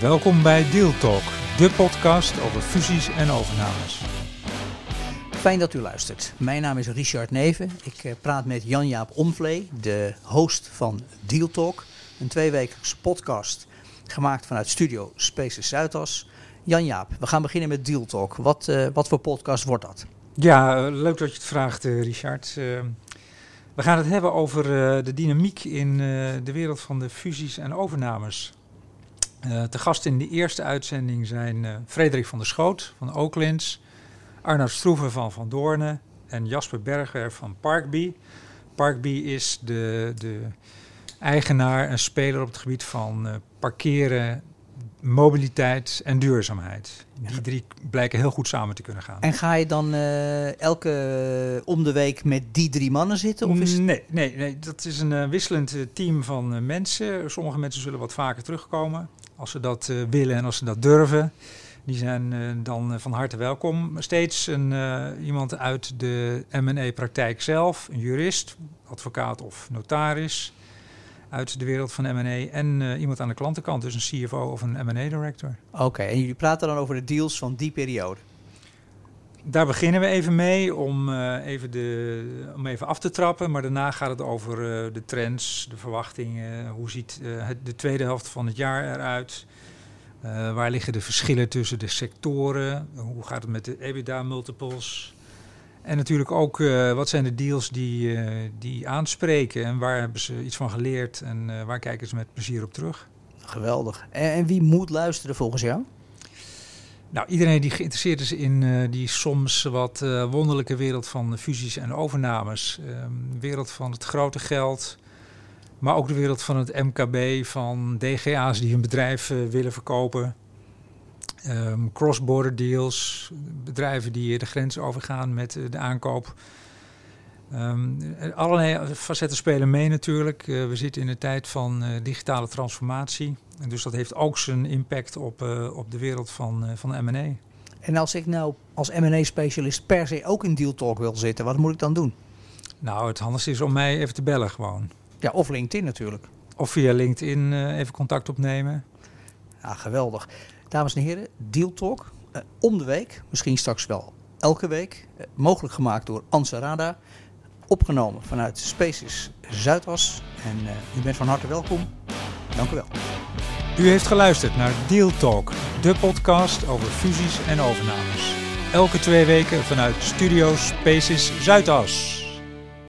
Welkom bij Deal Talk, de podcast over fusies en overnames. Fijn dat u luistert. Mijn naam is Richard Neven. Ik eh, praat met Jan-Jaap Omvlee, de host van Deal Talk. Een tweewekelijkse podcast gemaakt vanuit studio Spaces Zuidas. Jan-Jaap, we gaan beginnen met Deal Talk. Wat, uh, wat voor podcast wordt dat? Ja, uh, leuk dat je het vraagt, uh, Richard. we gaan het hebben over de dynamiek in de wereld van de fusies en overnames. Te gast in de eerste uitzending zijn Frederik van der Schoot van Oaklands, Arnoud Stroeven van Van Doornen en Jasper Berger van Parkbee. Parkbee is de, de eigenaar en speler op het gebied van parkeren, mobiliteit en duurzaamheid. Die drie blijken heel goed samen te kunnen gaan. En ga je dan uh, elke om de week met die drie mannen zitten? Of is het... nee, nee, nee, dat is een uh, wisselend team van mensen. Sommige mensen zullen wat vaker terugkomen als ze dat willen en als ze dat durven. Die zijn dan van harte welkom. Steeds een, iemand uit de M&A-praktijk zelf, een jurist, advocaat of notaris uit de wereld van M&A en uh, iemand aan de klantenkant, dus een CFO of een M&A director. Oké, en jullie praten dan over de deals van die periode? Daar beginnen we even mee om, uh, even de, om even af te trappen, maar daarna gaat het over uh, de trends, de verwachtingen, hoe ziet het, de tweede helft van het jaar eruit, waar liggen de verschillen tussen de sectoren, hoe gaat het met de EBITDA-multiples, en natuurlijk ook wat zijn de deals die, die aanspreken? En waar hebben ze iets van geleerd? En waar kijken ze met plezier op terug. Geweldig. En, wie moet luisteren volgens jou? Nou, iedereen die geïnteresseerd is in die soms wat wonderlijke wereld van fusies en overnames. Um, wereld van het grote geld, maar ook de wereld van het MKB, van DGA's die hun bedrijf willen verkopen. Um, cross-border deals, bedrijven die de grens overgaan met de aankoop. Um, allerlei facetten spelen mee natuurlijk. We zitten in een tijd van digitale transformatie. En dus dat heeft ook zijn impact op, op de wereld van, van M&A. En als ik nou als M&A-specialist per se ook in Deal Talk wil zitten, wat moet ik dan doen? Nou, het handigste is om mij even te bellen gewoon. Ja, of LinkedIn natuurlijk. Of via LinkedIn even contact opnemen. Ja, geweldig. Dames en heren, Deal Talk. Uh, om de week, misschien straks wel elke week. Uh, mogelijk gemaakt door Anse Rada. Opgenomen vanuit Spaces Zuidas. En uh, u bent van harte welkom. Dank u wel. U heeft geluisterd naar Deal Talk, de podcast over fusies en overnames. Elke twee weken vanuit Studio Spaces Zuidas.